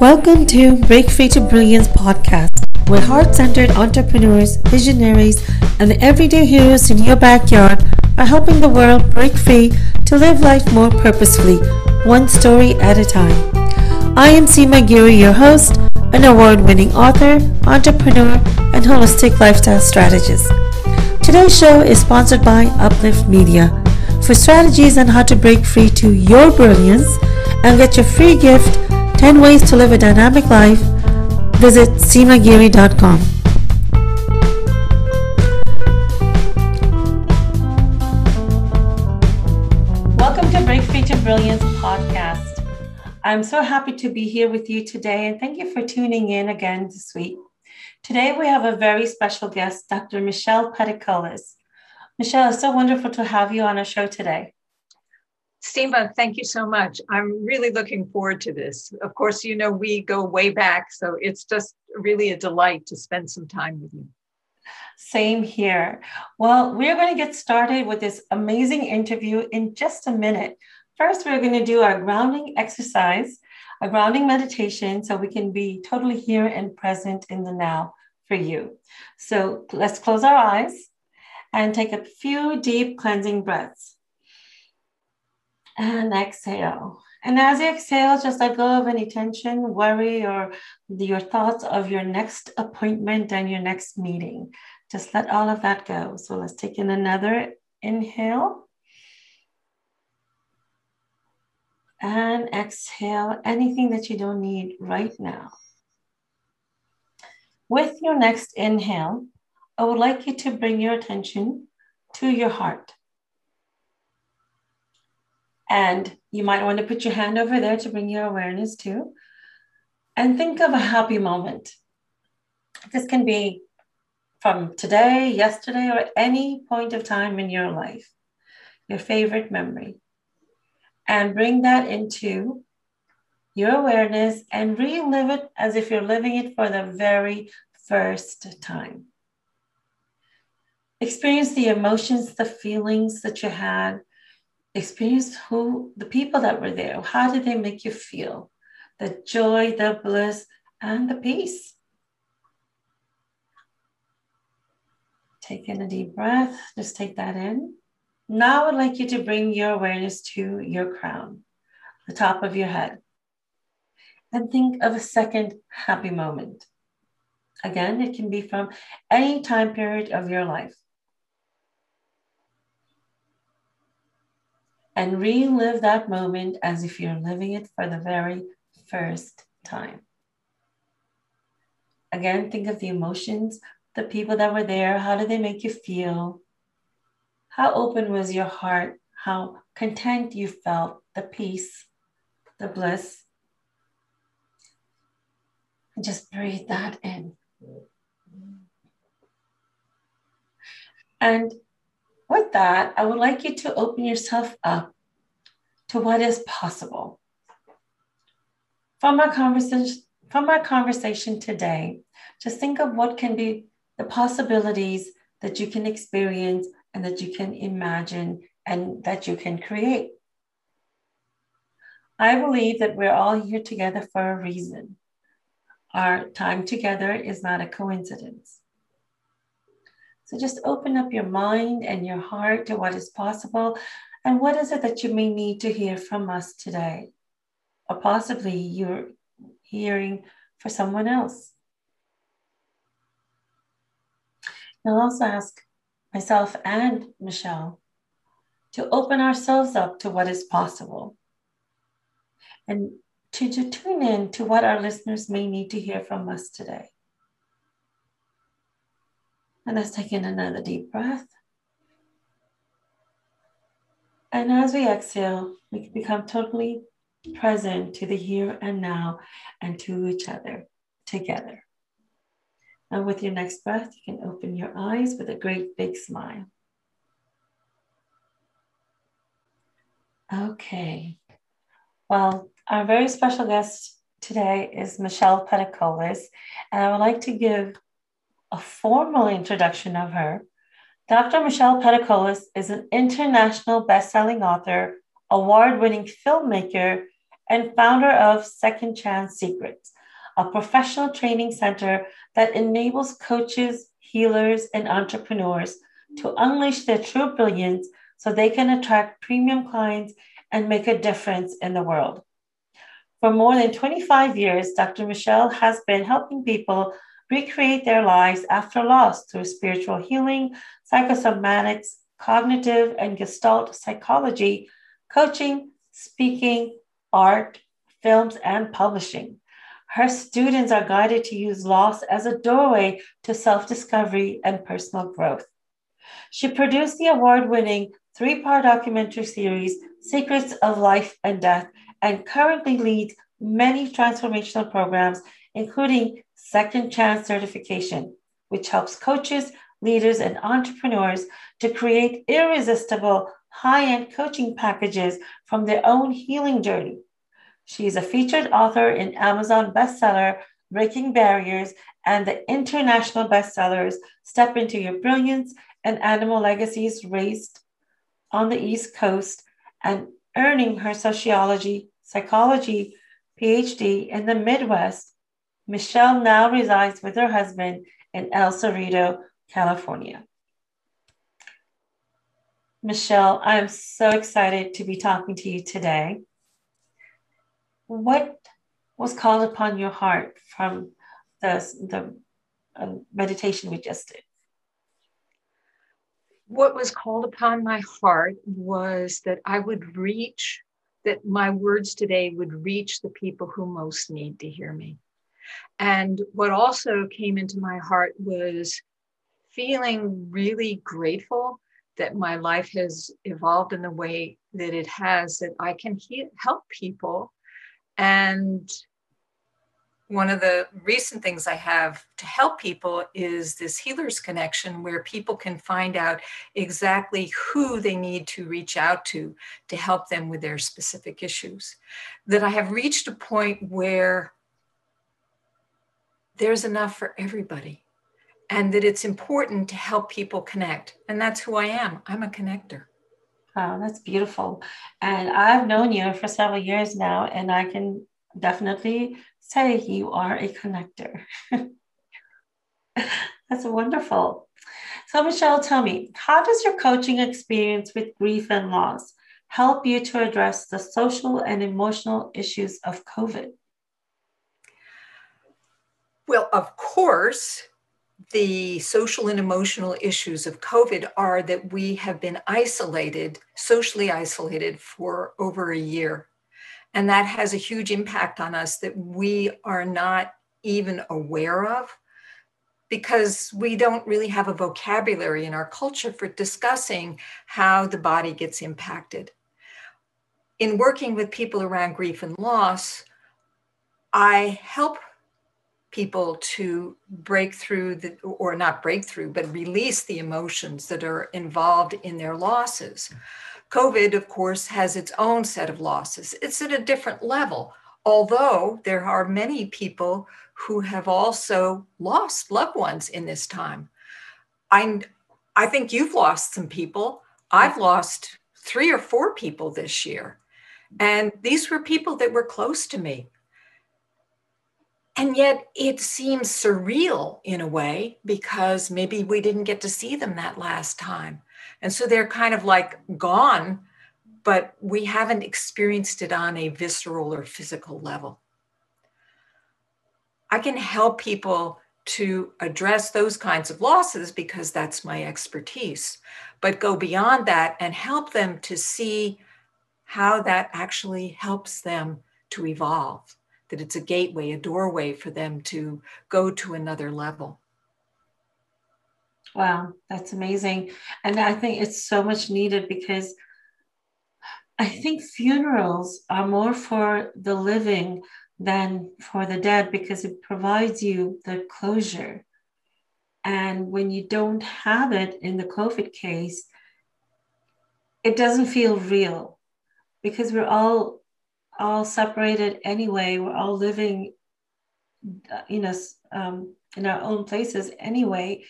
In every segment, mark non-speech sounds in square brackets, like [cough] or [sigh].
Welcome to Break Free to Brilliance podcast, where heart centered entrepreneurs, visionaries, and everyday heroes in your backyard are helping the world break free to live life more purposefully, one story at a time. I am Seema Giri, your host, an award winning author, entrepreneur, and holistic lifestyle strategist. Today's show is sponsored by Uplift Media. For strategies on how to break free to your brilliance and get your free gift, 10 Ways to Live a Dynamic Life, visit seemagiri.com. Welcome to Break to Brilliance podcast. I'm so happy to be here with you today and thank you for tuning in again this week. Today we have a very special guest, Dr. Michelle Peticolas. Michelle, it's so wonderful to have you on our show today. Seema, thank you so much. I'm really looking forward to this. Of course, you know, we go way back, so it's just really a delight to spend some time with you. Same here. Well, we're going to get started with this amazing interview in just a minute. First, we're going to do our grounding exercise, a grounding meditation, so we can be totally here and present in the now for you. So let's close our eyes and take a few deep cleansing breaths and exhale. And as you exhale, just let go of any tension, worry, or your thoughts of your next appointment and your next meeting. Just let all of that go. So let's take in another inhale. And exhale anything that you don't need right now. With your next inhale, I would like you to bring your attention to your heart. And you might want to put your hand over there to bring your awareness to. And think of a happy moment. This can be from today, yesterday, or any point of time in your life, your favorite memory. And bring that into your awareness and relive it as if you're living it for the very first time. Experience the emotions, the feelings that you had, experience who the people that were there. How did they make you feel? The joy, the bliss, and the peace. Take in a deep breath. Just take that in. Now I'd like you to bring your awareness to your crown, the top of your head. And think of a second happy moment. Again, it can be from any time period of your life. And relive that moment as if you're living it for the very first time. Again, think of the emotions, the people that were there. How did they make you feel? How open was your heart? How content you felt, the peace, the bliss. Just breathe that in. And with that, I would like you to open yourself up to what is possible. From our conversation, from our conversation today, just think of what can be the possibilities that you can experience and that you can imagine and that you can create. I believe that we're all here together for a reason. Our time together is not a coincidence. So just open up your mind and your heart to what is possible. And what is it that you may need to hear from us today? Or possibly you're hearing for someone else. I'll also ask myself and Michelle to open ourselves up to what is possible and to, to tune in to what our listeners may need to hear from us today. And let's take in another deep breath. And as we exhale, we can become totally present to the here and now and to each other together. And with your next breath, you can open your eyes with a great big smile. Okay. Well, our very special guest today is Michelle Peticolas, and I would like to give a formal introduction of her, Dr. Michelle Peticolas is an international best-selling author, award-winning filmmaker, and founder of Second Chance Secrets, a professional training center that enables coaches, healers, and entrepreneurs to unleash their true brilliance so they can attract premium clients and make a difference in the world. For more than 25 years, Dr. Michelle has been helping people recreate their lives after loss through spiritual healing, psychosomatics, cognitive and gestalt psychology, coaching, speaking, art, films, and publishing. Her students are guided to use loss as a doorway to self discovery and personal growth. She produced the award winning three part documentary series, Secrets of Life and Death, and currently leads many transformational programs, including Second Chance Certification, which helps coaches, leaders, and entrepreneurs to create irresistible high end coaching packages from their own healing journey. She is a featured author in Amazon bestseller Breaking Barriers and the international bestsellers Step Into Your Brilliance and Animal Legacies Raised on the East Coast and earning her sociology, psychology PhD in the Midwest. Michelle now resides with her husband in El Cerrito, California. Michelle, I'm so excited to be talking to you today. What was called upon your heart from the, the uh, meditation we just did? What was called upon my heart was that I would reach, that my words today would reach the people who most need to hear me. And what also came into my heart was feeling really grateful that my life has evolved in the way that it has, that I can he- help people. And one of the recent things I have to help people is this healers connection where people can find out exactly who they need to reach out to to help them with their specific issues. That I have reached a point where there's enough for everybody and that it's important to help people connect. And that's who I am. I'm a connector. Oh, that's beautiful. And I've known you for several years now, and I can definitely say you are a connector. [laughs] that's wonderful. So, Michelle, tell me, how does your coaching experience with grief and loss help you to address the social and emotional issues of COVID? Well, of course, the social and emotional issues of COVID are that we have been isolated, socially isolated for over a year. And that has a huge impact on us that we are not even aware of because we don't really have a vocabulary in our culture for discussing how the body gets impacted. In working with people around grief and loss, I help people to break through the or not break through but release the emotions that are involved in their losses. Covid of course has its own set of losses. It's at a different level although there are many people who have also lost loved ones in this time. I i think you've lost some people. I've lost three or four people this year. And these were people that were close to me and yet it seems surreal in a way because maybe we didn't get to see them that last time. And so they're kind of like gone, but we haven't experienced it on a visceral or physical level. I can help people to address those kinds of losses because that's my expertise, but go beyond that and help them to see how that actually helps them to evolve that it's a gateway, a doorway for them to go to another level. Wow, that's amazing. And I think it's so much needed because I think funerals are more for the living than for the dead because it provides you the closure. And when you don't have it in the COVID case, it doesn't feel real because we're all all separated anyway. We're all living, uh, you know, um, in our own places anyway.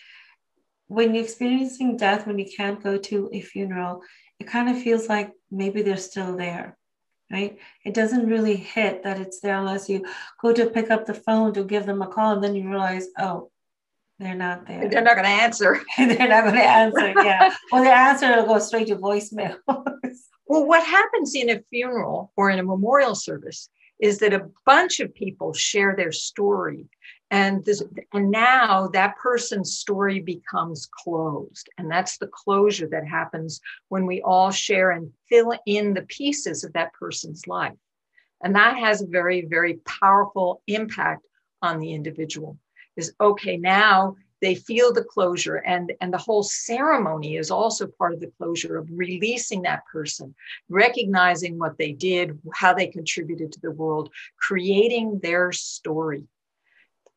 When you're experiencing death, when you can't go to a funeral, it kind of feels like maybe they're still there. right? It doesn't really hit that it's there unless you go to pick up the phone to give them a call and then you realize, oh, they're not there. They're not going to answer. [laughs] they're not going to answer. Yeah. well, their answer will go straight to voicemail. [laughs] well, what happens in a funeral or in a memorial service is that a bunch of people share their story. And this and now that person's story becomes closed. And that's the closure that happens when we all share and fill in the pieces of that person's life. And that has a very very powerful impact on the individual is okay now they feel the closure and and the whole ceremony is also part of the closure of releasing that person recognizing what they did how they contributed to the world creating their story.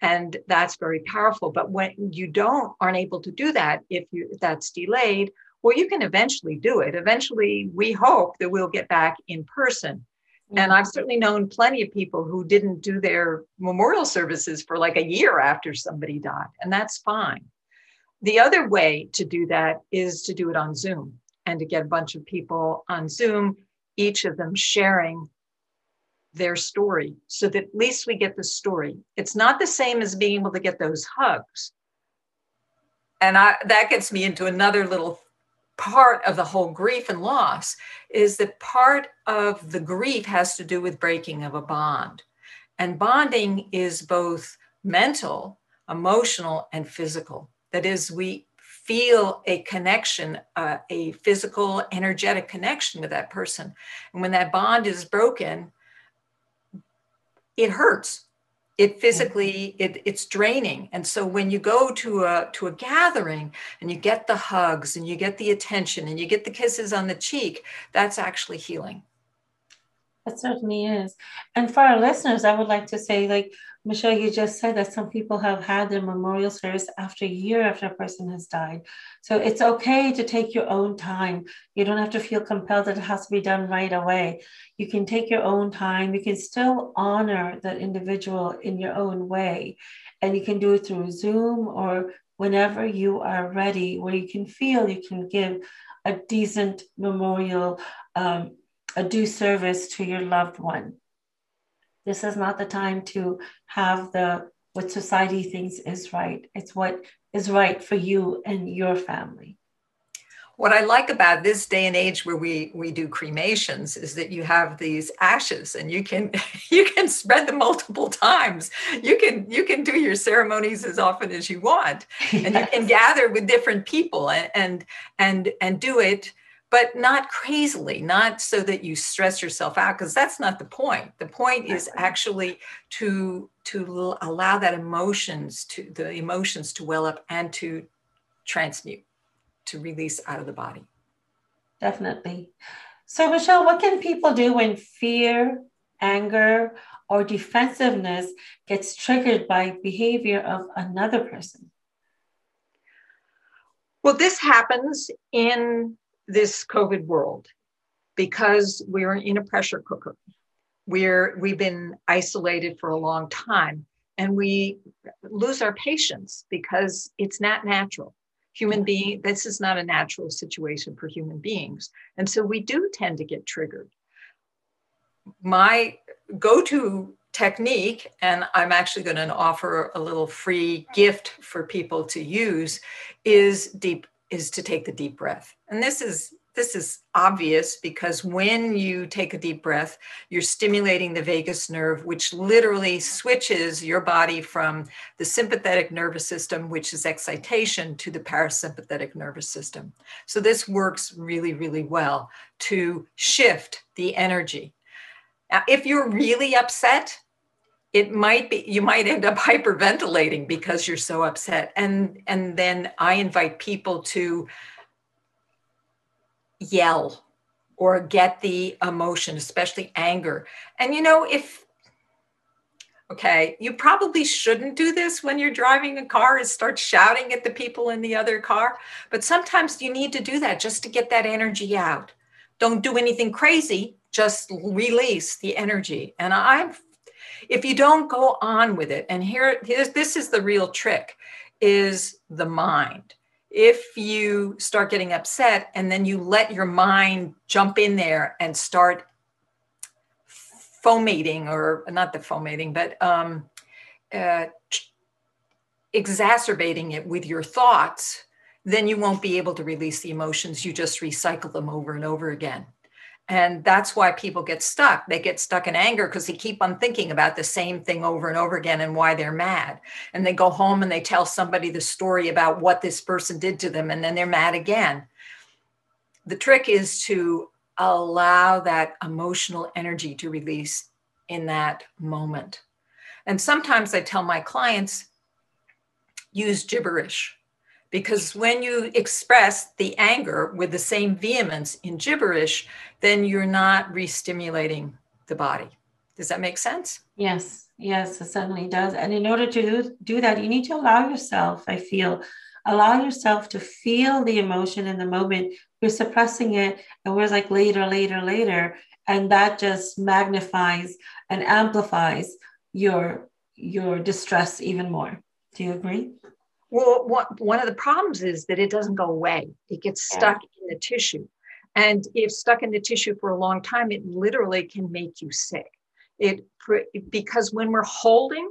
And that's very powerful. But when you don't aren't able to do that if you if that's delayed well you can eventually do it. Eventually we hope that we'll get back in person and mm-hmm. I've certainly known plenty of people who didn't do their memorial services for like a year after somebody died, and that's fine. The other way to do that is to do it on Zoom and to get a bunch of people on Zoom, each of them sharing their story so that at least we get the story. It's not the same as being able to get those hugs. And I, that gets me into another little part of the whole grief and loss is that part of the grief has to do with breaking of a bond. And bonding is both mental, emotional, and physical. That is, we feel a connection, uh, a physical, energetic connection with that person. And when that bond is broken, it hurts it mm-hmm. physically it, it's draining. And so when you go to a to a gathering and you get the hugs and you get the attention and you get the kisses on the cheek that's actually healing. That certainly is. And for our listeners i would like to say like Michelle, you just said that some people have had their memorial service after a year after a person has died. So it's okay to take your own time. You don't have to feel compelled that it has to be done right away. You can take your own time. You can still honor that individual in your own way. And you can do it through Zoom or whenever you are ready, where you can feel you can give a decent memorial, um, a due service to your loved one. This is not the time to have the what society thinks is right. It's what is right for you and your family. What I like about this day and age where we we do cremations is that you have these ashes and you can [laughs] you can spread them multiple times. You can you can do your ceremonies as often as you want and [laughs] yes. you can gather with different people and and and, and do it but not crazily, not so that you stress yourself out, because that's not the point. The point is actually to to allow that emotions to the emotions to well up and to transmute, to release out of the body. Definitely. So, Michelle, what can people do when fear, anger, or defensiveness gets triggered by behavior of another person? Well, this happens in this COVID world because we're in a pressure cooker. We're we've been isolated for a long time and we lose our patience because it's not natural. Human mm-hmm. being, this is not a natural situation for human beings. And so we do tend to get triggered. My go-to technique, and I'm actually going to offer a little free gift for people to use, is deep is to take the deep breath. And this is this is obvious because when you take a deep breath, you're stimulating the vagus nerve, which literally switches your body from the sympathetic nervous system, which is excitation, to the parasympathetic nervous system. So, this works really, really well to shift the energy. Now, if you're really upset, it might be you might end up [laughs] hyperventilating because you're so upset. And and then i invite people to yell or get the emotion especially anger. And you know if okay you probably shouldn't do this when you're driving a car is start shouting at the people in the other car but sometimes you need to do that just to get that energy out. Don't do anything crazy just release the energy. And i'm if you don't go on with it and here this is the real trick is the mind if you start getting upset and then you let your mind jump in there and start fomating or not the fomating, but um, uh, exacerbating it with your thoughts, then you won't be able to release the emotions. You just recycle them over and over again. And that's why people get stuck. They get stuck in anger because they keep on thinking about the same thing over and over again and why they're mad. And they go home and they tell somebody the story about what this person did to them, and then they're mad again. The trick is to allow that emotional energy to release in that moment. And sometimes I tell my clients, use gibberish because when you express the anger with the same vehemence in gibberish, then you're not re-stimulating the body. Does that make sense? Yes, yes, it certainly does. And in order to do that, you need to allow yourself, I feel, allow yourself to feel the emotion in the moment. We're suppressing it and we're like later, later, later. And that just magnifies and amplifies your your distress even more. Do you agree? Well, one of the problems is that it doesn't go away. It gets stuck in the tissue. And if stuck in the tissue for a long time, it literally can make you sick. It because when we're holding,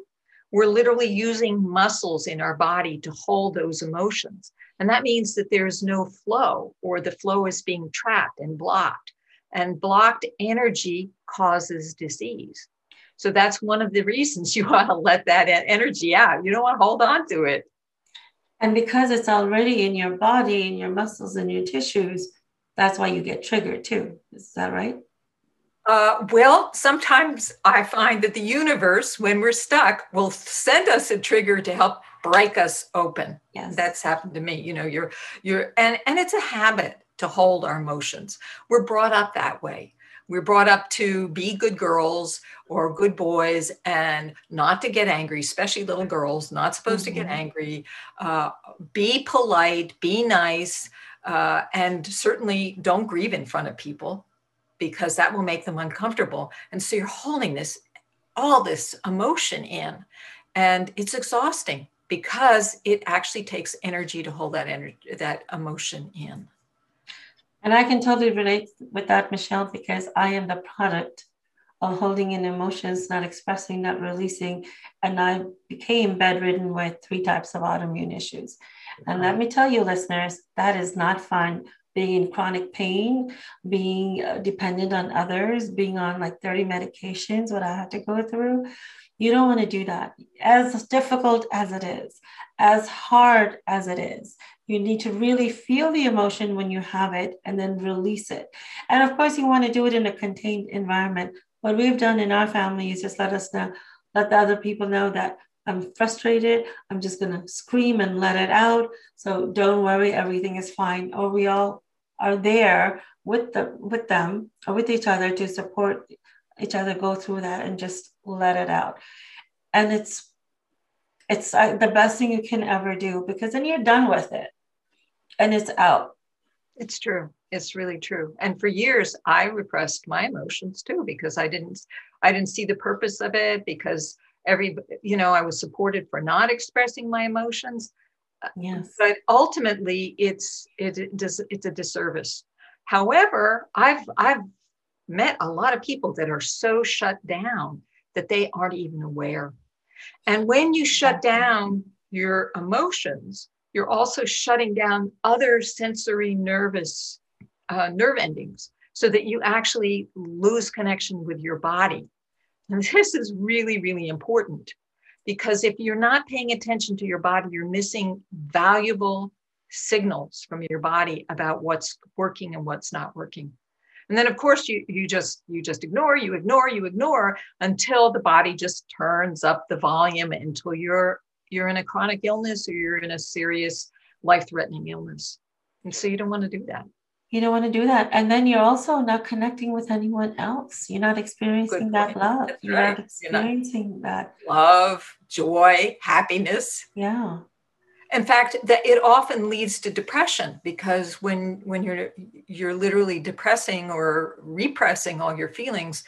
we're literally using muscles in our body to hold those emotions. And that means that there's no flow or the flow is being trapped and blocked. And blocked energy causes disease. So that's one of the reasons [laughs] you want to let that energy out. You don't want to hold on to it. And because it's already in your body, in your muscles, and your tissues, that's why you get triggered too. Is that right? Uh, well, sometimes I find that the universe, when we're stuck, will send us a trigger to help break us open. Yes. That's happened to me. You know, you're you're and and it's a habit to hold our emotions. We're brought up that way we're brought up to be good girls or good boys and not to get angry, especially little girls, not supposed mm-hmm. to get mm-hmm. angry. Uh, be polite, be nice, uh, and certainly don't grieve in front of people because that will make them uncomfortable. And so you're holding this, all this emotion in, and it's exhausting because it actually takes energy to hold that energy, that emotion in. And I can totally relate with that, Michelle, because I am the product of holding in emotions, not expressing, not releasing. And I became bedridden with three types of autoimmune issues. And let me tell you, listeners, that is not fun. Being in chronic pain, being uh, dependent on others, being on like 30 medications, what I had to go through. You don't want to do that. As difficult as it is, as hard as it is, you need to really feel the emotion when you have it and then release it. And of course, you want to do it in a contained environment. What we've done in our family is just let us know, let the other people know that I'm frustrated. I'm just going to scream and let it out. So don't worry, everything is fine. Or we all are there with the with them or with each other to support each other go through that and just let it out. And it's it's uh, the best thing you can ever do because then you're done with it and it's out. It's true. It's really true. And for years i repressed my emotions too because i didn't i didn't see the purpose of it because every you know i was supported for not expressing my emotions. Yes. But ultimately it's it, it does it's a disservice. However i've i've met a lot of people that are so shut down that they aren't even aware. And when you shut down your emotions, you're also shutting down other sensory nervous uh, nerve endings so that you actually lose connection with your body. And [laughs] this is really, really important because if you're not paying attention to your body, you're missing valuable signals from your body about what's working and what's not working and then of course you you just you just ignore you ignore you ignore until the body just turns up the volume until you're you're in a chronic illness or you're in a serious life-threatening illness. And so you don't want to do that. You don't want to do that. And then you're also not connecting with anyone else. You're not experiencing that love. That's you're right. not experiencing you're not that. Love joy happiness. Yeah in fact that it often leads to depression because when when you're you're literally depressing or repressing all your feelings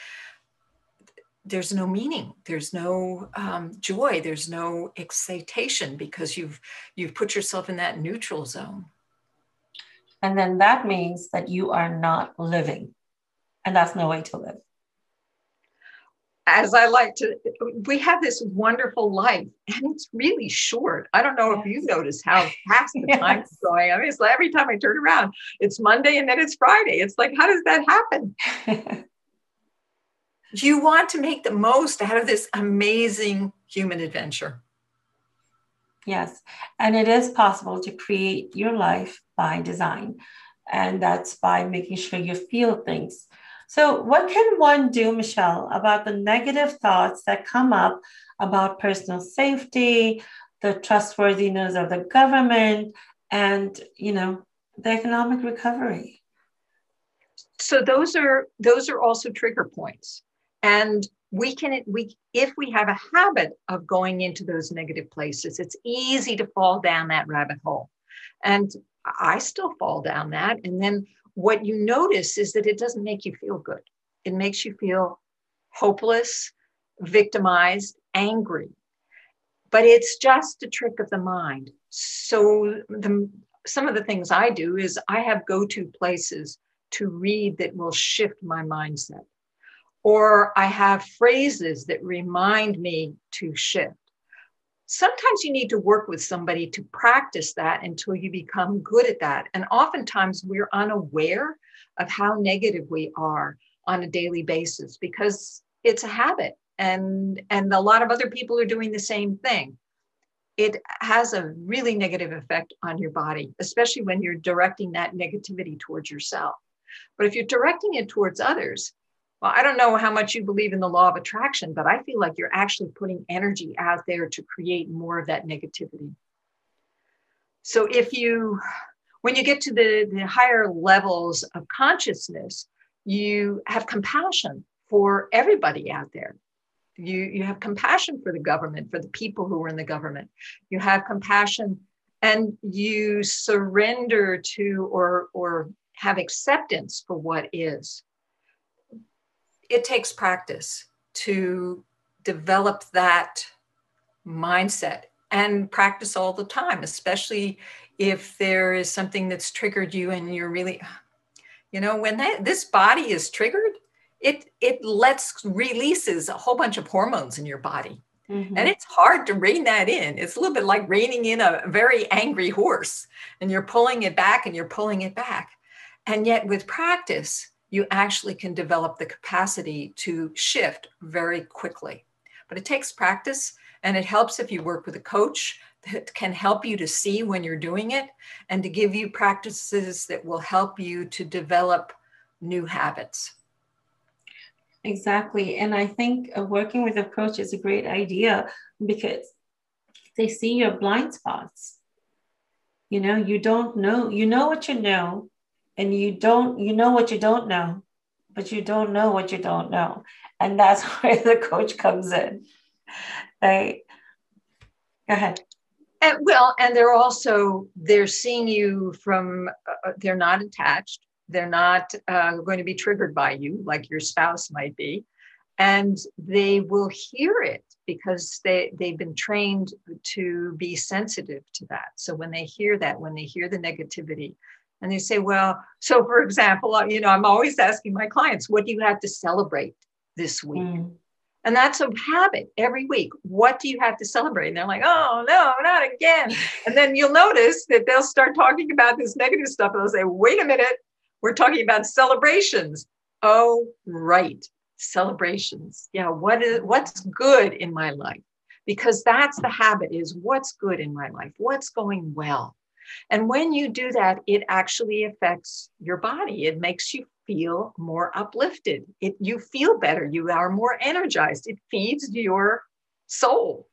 there's no meaning there's no um, joy there's no excitation because you've you've put yourself in that neutral zone. And then that means that you are not living and that's no way to live as I like to, we have this wonderful life and it's really short. I don't know yes. if you notice how fast the [laughs] yes. time's going. I mean, it's like every time I turn around, it's Monday and then it's Friday. It's like, how does that happen? [laughs] you want to make the most out of this amazing human adventure. Yes. And it is possible to create your life by design. And that's by making sure you feel things so, what can one do, Michelle, about the negative thoughts that come up about personal safety, the trustworthiness of the government, and you know the economic recovery? So those are those are also trigger points, and we can we if we have a habit of going into those negative places, it's easy to fall down that rabbit hole, and I still fall down that, and then what you notice is that it doesn't make you feel good. It makes you feel hopeless, victimized, angry. But it's just a trick of the mind. So the, some of the things I do is I have go-to places to read that will shift my mindset. Or I have phrases that remind me to shift sometimes you need to work with somebody to practice that until you become good at that. And oftentimes we're unaware of how negative we are on a daily basis because it's a habit and and a lot of other people are doing the same thing it has a really negative effect on your body especially when you're directing that negativity towards yourself but if you're directing it towards others well, I don't know how much you believe in the law of attraction, but I feel like you're actually putting energy out there to create more of that negativity. So if you, when you get to the, the higher levels of consciousness, you have compassion for everybody out there. You, you have compassion for the government, for the people who are in the government. You have compassion and you surrender to or, or have acceptance for what is it takes practice to develop that mindset and practice all the time, especially if there is something that's triggered you and you're really, you know, when that this body is triggered, it it lets releases a whole bunch of hormones in your body. Mm-hmm. And it's hard to rein that in. It's a little bit like reining in a very angry horse and you're pulling it back and you're pulling it back. And yet, with practice, you actually can develop the capacity to shift very quickly. But it takes practice and it helps if you work with a coach that can help you to see when you're doing it and to give you practices that will help you to develop new habits. Exactly. And I think uh, working with a coach is a great idea because they see your blind spots. You know, you don't know, you know what you know, and you don't you know what you don't know but you don't know what you don't know. And that's [laughs] where the coach comes in right? Go ahead. And well and they're also they're seeing you from uh, they're not attached. They're not uh, going to be triggered by you like your spouse might be. And they will hear it because they they've been trained to be sensitive to that. So when they hear that when they hear the negativity and they say, well, so for example, uh, you know, I'm always asking my clients, what do you have to celebrate this week? Mm. And that's a habit every week. What do you have to celebrate? And they're like, oh, no, not again. and then you'll notice that they'll start talking about this negative stuff. And they'll say, wait a minute, we're talking about celebrations. Oh, right. Celebrations. Yeah. What is what's good in my life? Because that's the habit is what's good in my life? What's going well? And when you do that, it actually affects your body. It makes you feel more uplifted. It, you feel better. You are more energized. It feeds your soul.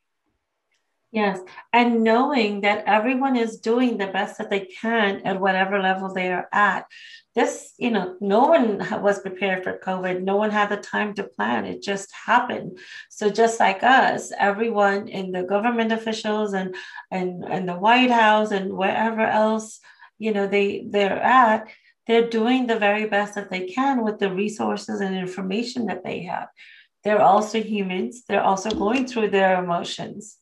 Yes. And knowing that everyone is doing the best that they can at whatever level they are at. This, you know, no one was prepared for COVID. No one had the time to plan. It just happened. So just like us, everyone in the government officials and and, and the White House and wherever else, you know, they they're at, they're doing the very best that they can with the resources and information that they have. They're also humans. They're also going through their emotions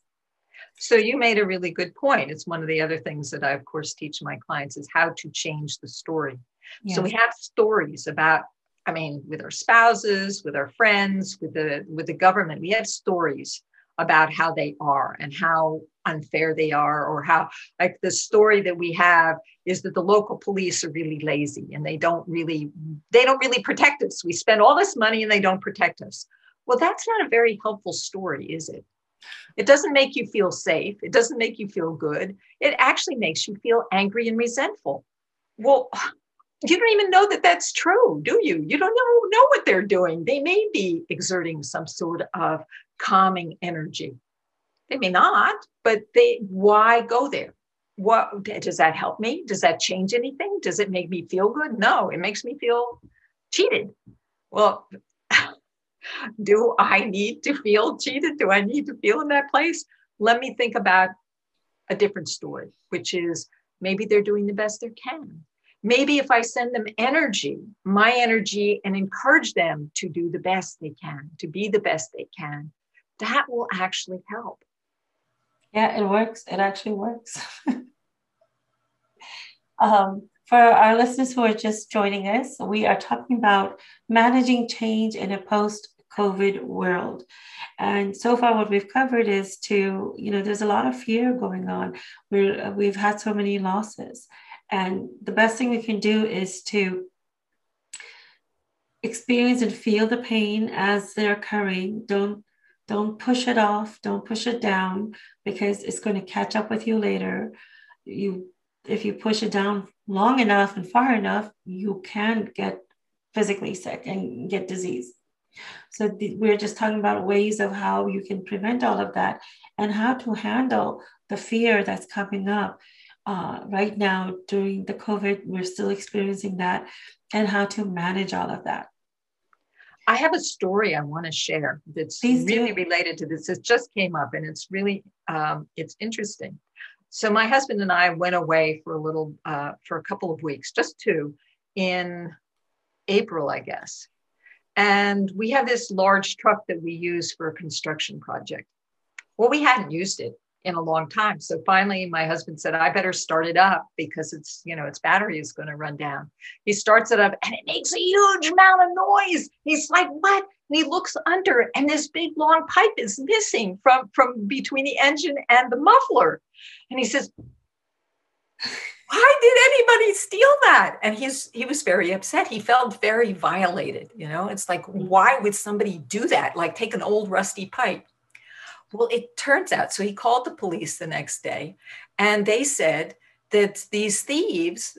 so you made a really good point. It's one of the other things that I, of course, teach my clients is how to change the story. Yes. So we have stories about I mean, with our spouses, with our friends, with the with the government, we have stories about how they are and how unfair they are, or how like the story that we have is that the local police are really lazy and they don't really they don't really protect us. We spend all this money and they don't protect us. Well, that's not a very helpful story, is it? It doesn't make you feel safe. It doesn't make you feel good. It actually makes you feel angry and resentful. Well, you don't even know that that's true, do you? You don't know, know what they're doing. They may be exerting some sort of calming energy. They may not, but they why go there? What does that help me? Does that change anything? Does it make me feel good? No, it makes me feel cheated. Well, do I need to feel cheated? Do I need to feel in that place? Let me think about a different story, which is maybe they're doing the best they can maybe if I send them energy, my energy, and encourage them to do the best they can, to be the best they can, that will actually help. Yeah, it works. It actually works. [laughs] um, for our listeners who are just joining us, we are talking about managing change in a post COVID world. And so far, what we've covered is to, you know, there's a lot of fear going on. We're, we've had so many losses. And the best thing we can do is to experience and feel the pain as they're occurring. Don't don't push it off, don't push it down because it's going to catch up with you later. You if you push it down long enough and far enough, you can get physically sick and get disease. So the, we're just talking about ways of how you can prevent all of that and how to handle the fear that's coming up uh, right now during the COVID, we're still experiencing that and how to manage all of that. I have a story I want to share that's Please really do. related to this. It just came up and it's really, um, it's interesting. So my husband and I went away for a little, uh, for a couple of weeks, just two, in April, I guess. And we have this large truck that we use for a construction project. Well, we hadn't used it in a long time. So finally, my husband said, I better start it up because it's, you know, its battery is going to run down. He starts it up and it makes a huge amount of noise. He's like, what? And he looks under and this big long pipe is missing from, from between the engine and the muffler. And he says, why did anybody steal that? And he's he was very upset. He felt very violated you know? It's like why would somebody do that? Like take an old rusty pipe. Well, it turns out, so he called the police the next day, and they said that these thieves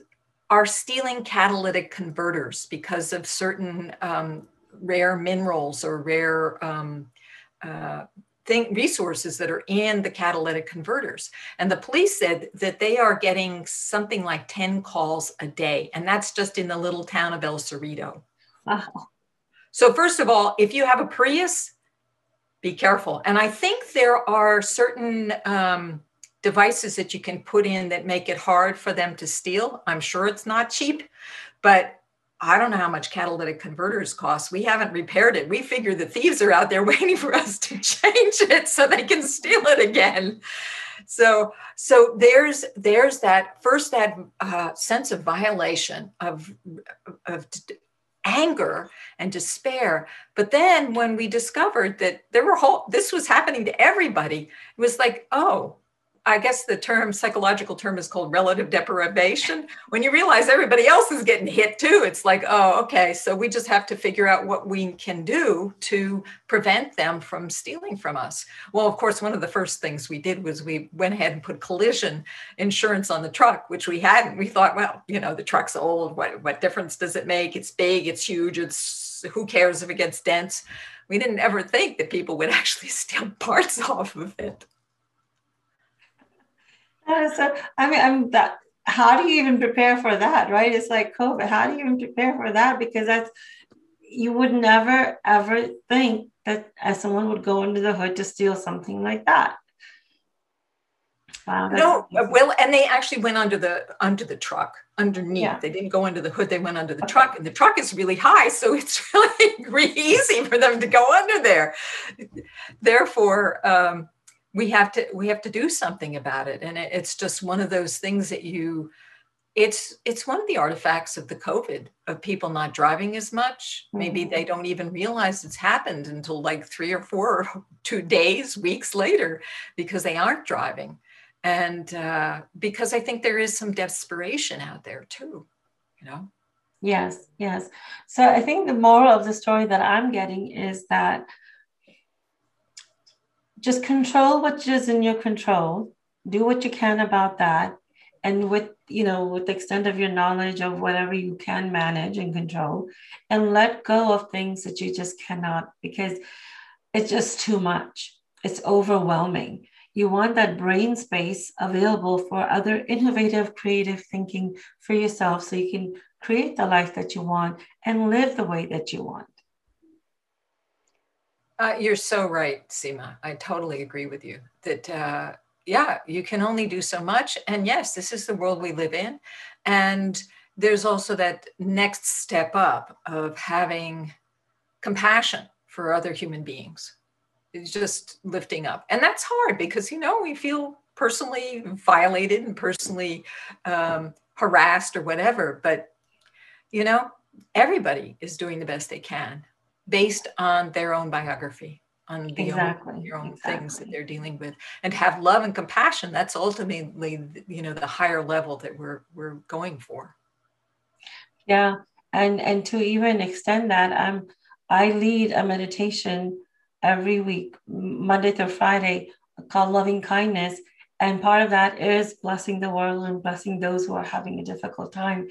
are stealing catalytic converters because of certain um, rare minerals or rare um, uh, thing, resources that are in the catalytic converters. And the police said that they are getting something like 10 calls a day, and that's just in the little town of El Cerrito. Wow. So, first of all, if you have a Prius, be careful. And I think there are certain um, devices that you can put in that make it hard for them to steal. I'm sure it's not cheap, but I don't know how much catalytic converters cost. We haven't repaired it. We figure the thieves are out there [laughs] waiting for us to change it so they can steal it again. So, so there's there's that first that uh, sense of violation of of anger and despair. But then when we discovered that there were whole, this was happening to everybody, it was like, oh, I guess the term, psychological term is called relative deprivation. When you realize everybody else is getting hit too, it's like, oh, okay, so we just have to figure out what we can do to prevent them from stealing from us. Well, of course, one of the first things we did was we went ahead and put collision insurance on the truck, which we hadn't. We thought, well, you know, the truck's old. What, what difference does it make? It's big, it's huge, it's who cares if it gets dents? We didn't ever think that people would [laughs] actually steal parts off of it so I mean, I'm that. How do you even prepare for that, right? It's like COVID. How do you even prepare for that? Because that's you would never ever think that someone would go into the hood to steal something like that. Wow, no, amazing. well, and they actually went under the under the truck underneath. Yeah. They didn't go under the hood; they went under the okay. truck, and the truck is really high, so it's [laughs] really easy for them to go under there. Therefore, um, we have to we have to do something about it. And it, it's just one of those things that you it's it's one of the artifacts of the covid of people not driving as much. Mm-hmm. maybe they don't even realize it's happened until like three or four [laughs] two days weeks later because they aren't driving. And uh, because i think there is some desperation out there too you know? Yes yes. So i think the moral of the story that i'm getting is that just control what is in your control. Do what you can about that. And with you know with the extent of your knowledge of whatever you can manage and control and let go of things that you just cannot because it's just too much. It's overwhelming. You want that brain space available for other innovative creative thinking for yourself so you can create the life that you want and live the way that you want uh, you're so right, Seema. I totally agree with you that uh, yeah, you can only do so much. And yes, this is the world we live in. And there's also that next step up of having compassion for other human beings. It's just lifting up. And that's hard because, you know, we feel personally violated and personally um, harassed or whatever. But, you know, everybody is doing the best they can based on their own biography on the exactly. own, your own exactly. things that they're dealing with and have love and compassion that's ultimately you know the higher level that we're we're going for yeah and and to even extend that um i lead a meditation every week monday through friday called loving kindness and part of that is blessing the world and blessing those who are having a difficult time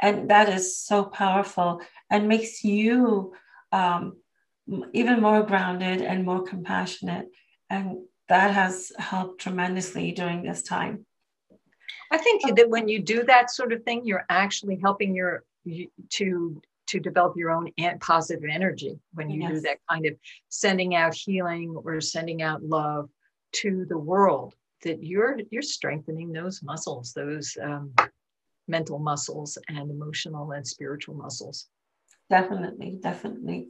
and that is so powerful and makes you um, even more grounded and more compassionate. And that has helped tremendously during this time. I think that when you do that sort of thing, you're actually helping your to to develop your own positive energy when you yes. do that kind of sending out healing or sending out love to the world that you're you're strengthening those muscles those um, mental muscles and emotional and spiritual muscles definitely definitely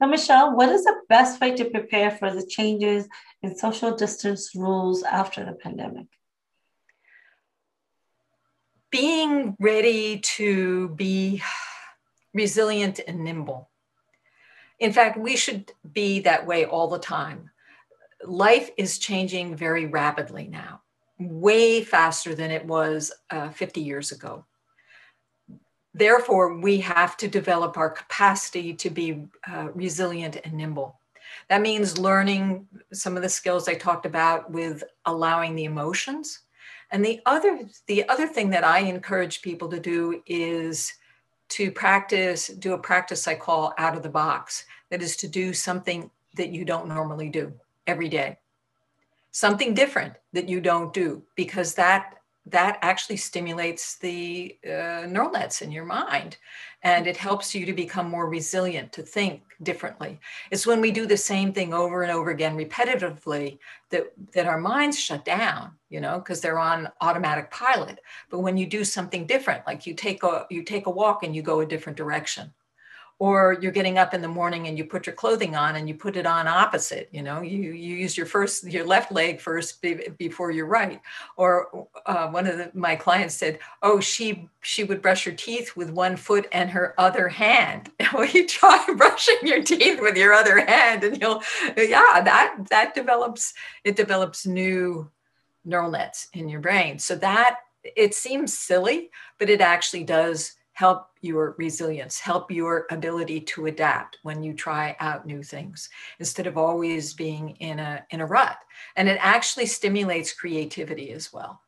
now, Michelle, what is the best way to prepare for the changes in social distance rules after the pandemic? Being ready to be resilient and nimble. In fact, we should be that way all the time. Life is changing very rapidly now, way faster than it was uh, 50 years ago. Therefore, we have to develop our capacity to be uh, resilient and nimble. That means learning some of the skills I talked about with allowing the emotions. And the other, the other thing that I encourage people to do is to practice, do a practice I call out of the box. That is to do something that you don't normally do every day. Something different that you don't do, because that that actually stimulates the uh, neural nets in your mind and it helps you to become more resilient to think differently. It's when we do the same thing over and over again repetitively that that our minds shut down you know because they're on automatic pilot. But when you do something different like you take a you take a walk and you go a different direction or you're getting up in the morning and you put your clothing on and you put it on opposite you know you you use your first your left leg first be, before your right. Or uh, one of the, my clients said oh she she would brush her teeth with one foot and her other hand. [laughs] Well you try [laughs] brushing your teeth with your other hand and you'll yeah that that develops it develops new neural nets in your brain. So that it seems silly but it actually does help your resilience, help your ability to adapt when you try out new things instead of always being in a in a rut. And it actually stimulates creativity as well.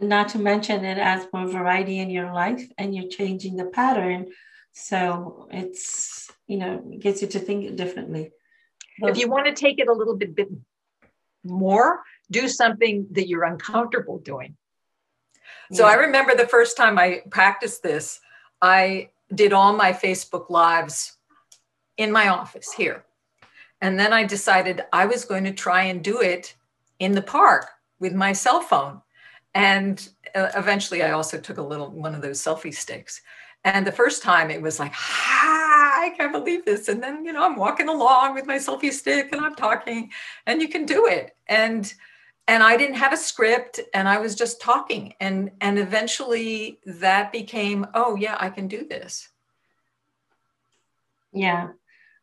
Not to mention it adds more variety in your life and you're changing the pattern. So it's, you know, gets you to think differently. If you want to take it a little bit, bit more, do something that you're uncomfortable doing so I remember the first time I practiced this, I did all my Facebook lives in my office here. And then I decided I was going to try and do it in the park with my cell phone. And uh, eventually I also took a little one of those selfie sticks. And the first time it was like, ah, I can't believe this. And then, you know, I'm walking along with my selfie stick and I'm talking, and you can do it. And and I didn't have a script and I was just talking and and eventually that became oh yeah I can do this. Yeah.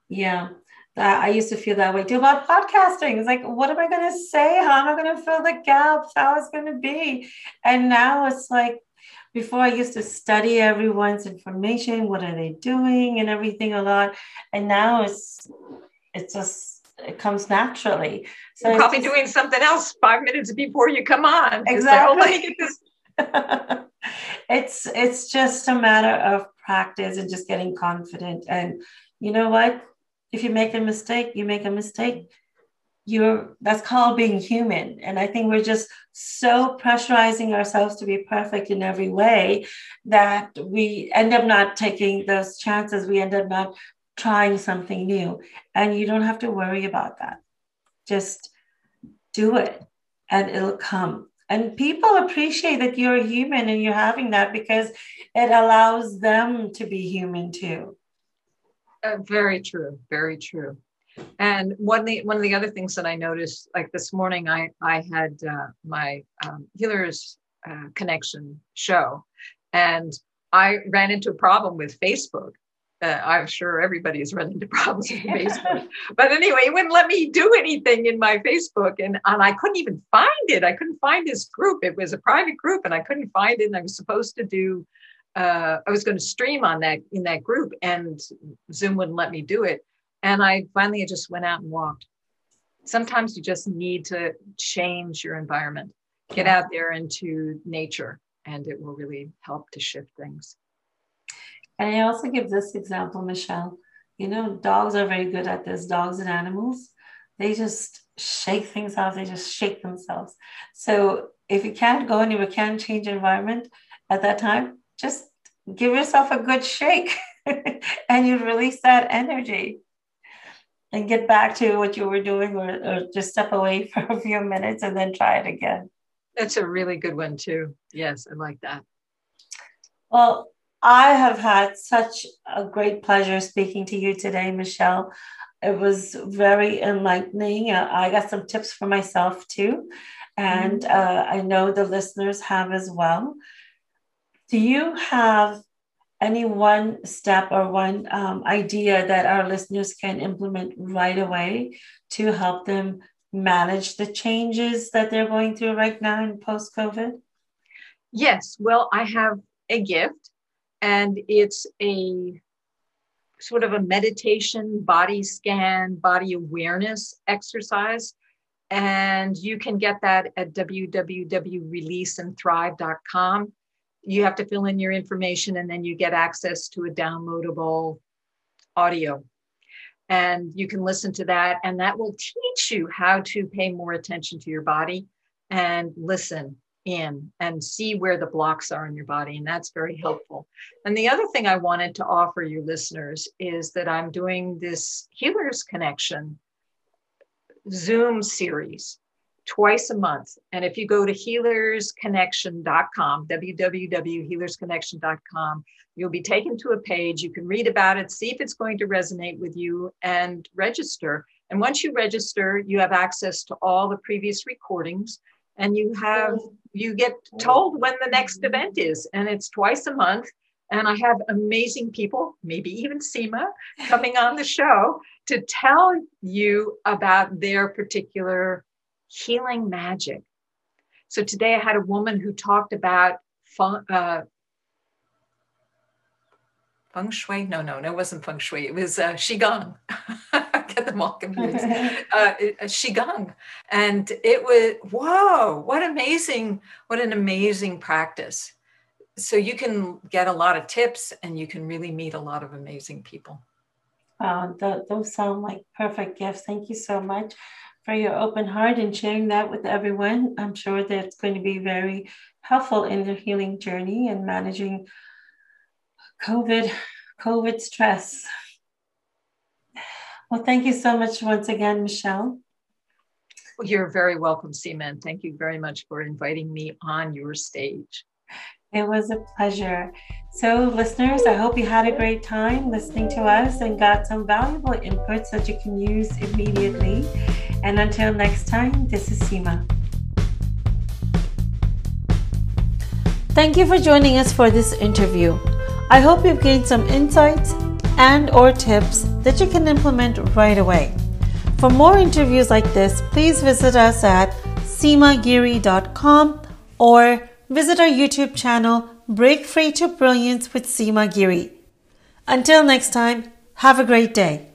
Yeah. That I used to feel that way too about podcasting. It's like, what am I going to say? How am I going to fill the gaps? How is it going to be? And now it's like, before I used to study everyone's information, what are they doing and everything a lot. And now it's, it's just, it comes naturally. So You're probably just, doing something else five minutes before you come on. Oh, exactly. [laughs] it's it's just a matter of practice and just getting confident. And you know what? If you make a mistake, you make a mistake. You're that's called being human. And I think we're just so pressurizing ourselves to be perfect in every way that we end up not taking those chances. We end up not trying something new. And you don't have to worry about that. Just do it and it'll come. And people appreciate that you're human and you're having that because it allows them to be human too. Uh, very true. Very true. And one of the one of the other things that I noticed, like this morning, I I had uh, my um, healers uh, connection show, and I ran into a problem with Facebook uh, I'm sure everybody's run into problems with [laughs] Facebook. but anyway, it wouldn't let me do anything in my Facebook. And, and I couldn't even find it. I couldn't find this group. It was a private group and I couldn't find it. And I was supposed to do, uh, I was going to stream on that in that group and Zoom wouldn't let me do it. And I finally just went out and walked. Sometimes you just need to change your environment, get out there into nature, and it will really help to shift things. And I also give this example, Michelle. You know, dogs are very good at this, dogs and animals. They just shake things off, they just shake themselves. So if you can't go anywhere, can't change environment at that time, just give yourself a good shake [laughs] and you release that energy and get back to what you were doing or, or just step away [laughs] for a few minutes and then try it again. That's a really good one, too. Yes, I like that. Well, I have had such a great pleasure speaking to you today, Michelle. It was very enlightening. Uh, I got some tips for myself too, and mm-hmm. uh, I know the listeners have as well. Do you have any one step or one um, idea that our listeners can implement right away to help them manage the changes that they're going through right now in post COVID? Yes. Well, I have a gift and it's a sort of a meditation, body scan, body awareness exercise. And you can get that at www.releaseandthrive.com. You have to fill in your information and then you get access to a downloadable audio. And you can listen to that, and that will teach you how to pay more attention to your body and listen in and see where the blocks are in your body. And that's very helpful. And the other thing I wanted to offer you listeners is that I'm doing this Healers Connection Zoom series twice a month. And if you go to healersconnection.com, www.healersconnection.com, you'll be taken to a page. You can read about it, see if it's going to resonate with you, and register. And once you register, you have access to all the previous recordings and you have you get told when the next event is and it's twice a month. And i have amazing people maybe even seema coming on the show to tell you about their particular healing magic. So today i had a woman who talked about feng, uh, feng shui. No no no it wasn't feng shui. It was uh, qigong [laughs] them all confused. uh, Qigong. And it was, whoa, what amazing, what an amazing practice. So you can get a lot of tips and you can really meet a lot of amazing people. Uh, those sound like perfect gifts. Thank you so much for your open heart and sharing that with everyone. I'm sure that's going to be very helpful in their healing journey and managing COVID, COVID stress. Well, thank you so much once again, Michelle. Well, you're very welcome, Seema. Thank you very much for inviting me on your stage. It was a pleasure. So, listeners, I hope you had a great time listening to us and got some valuable inputs that you can use immediately. And until next time, this is Seema. Thank you for joining us for this interview. I hope you've gained some insights and or tips that you can implement right away. For more interviews like this, please visit us at seemagiri.com or visit our YouTube channel Break Free to Brilliance with Seema Giri. Until next time, have a great day.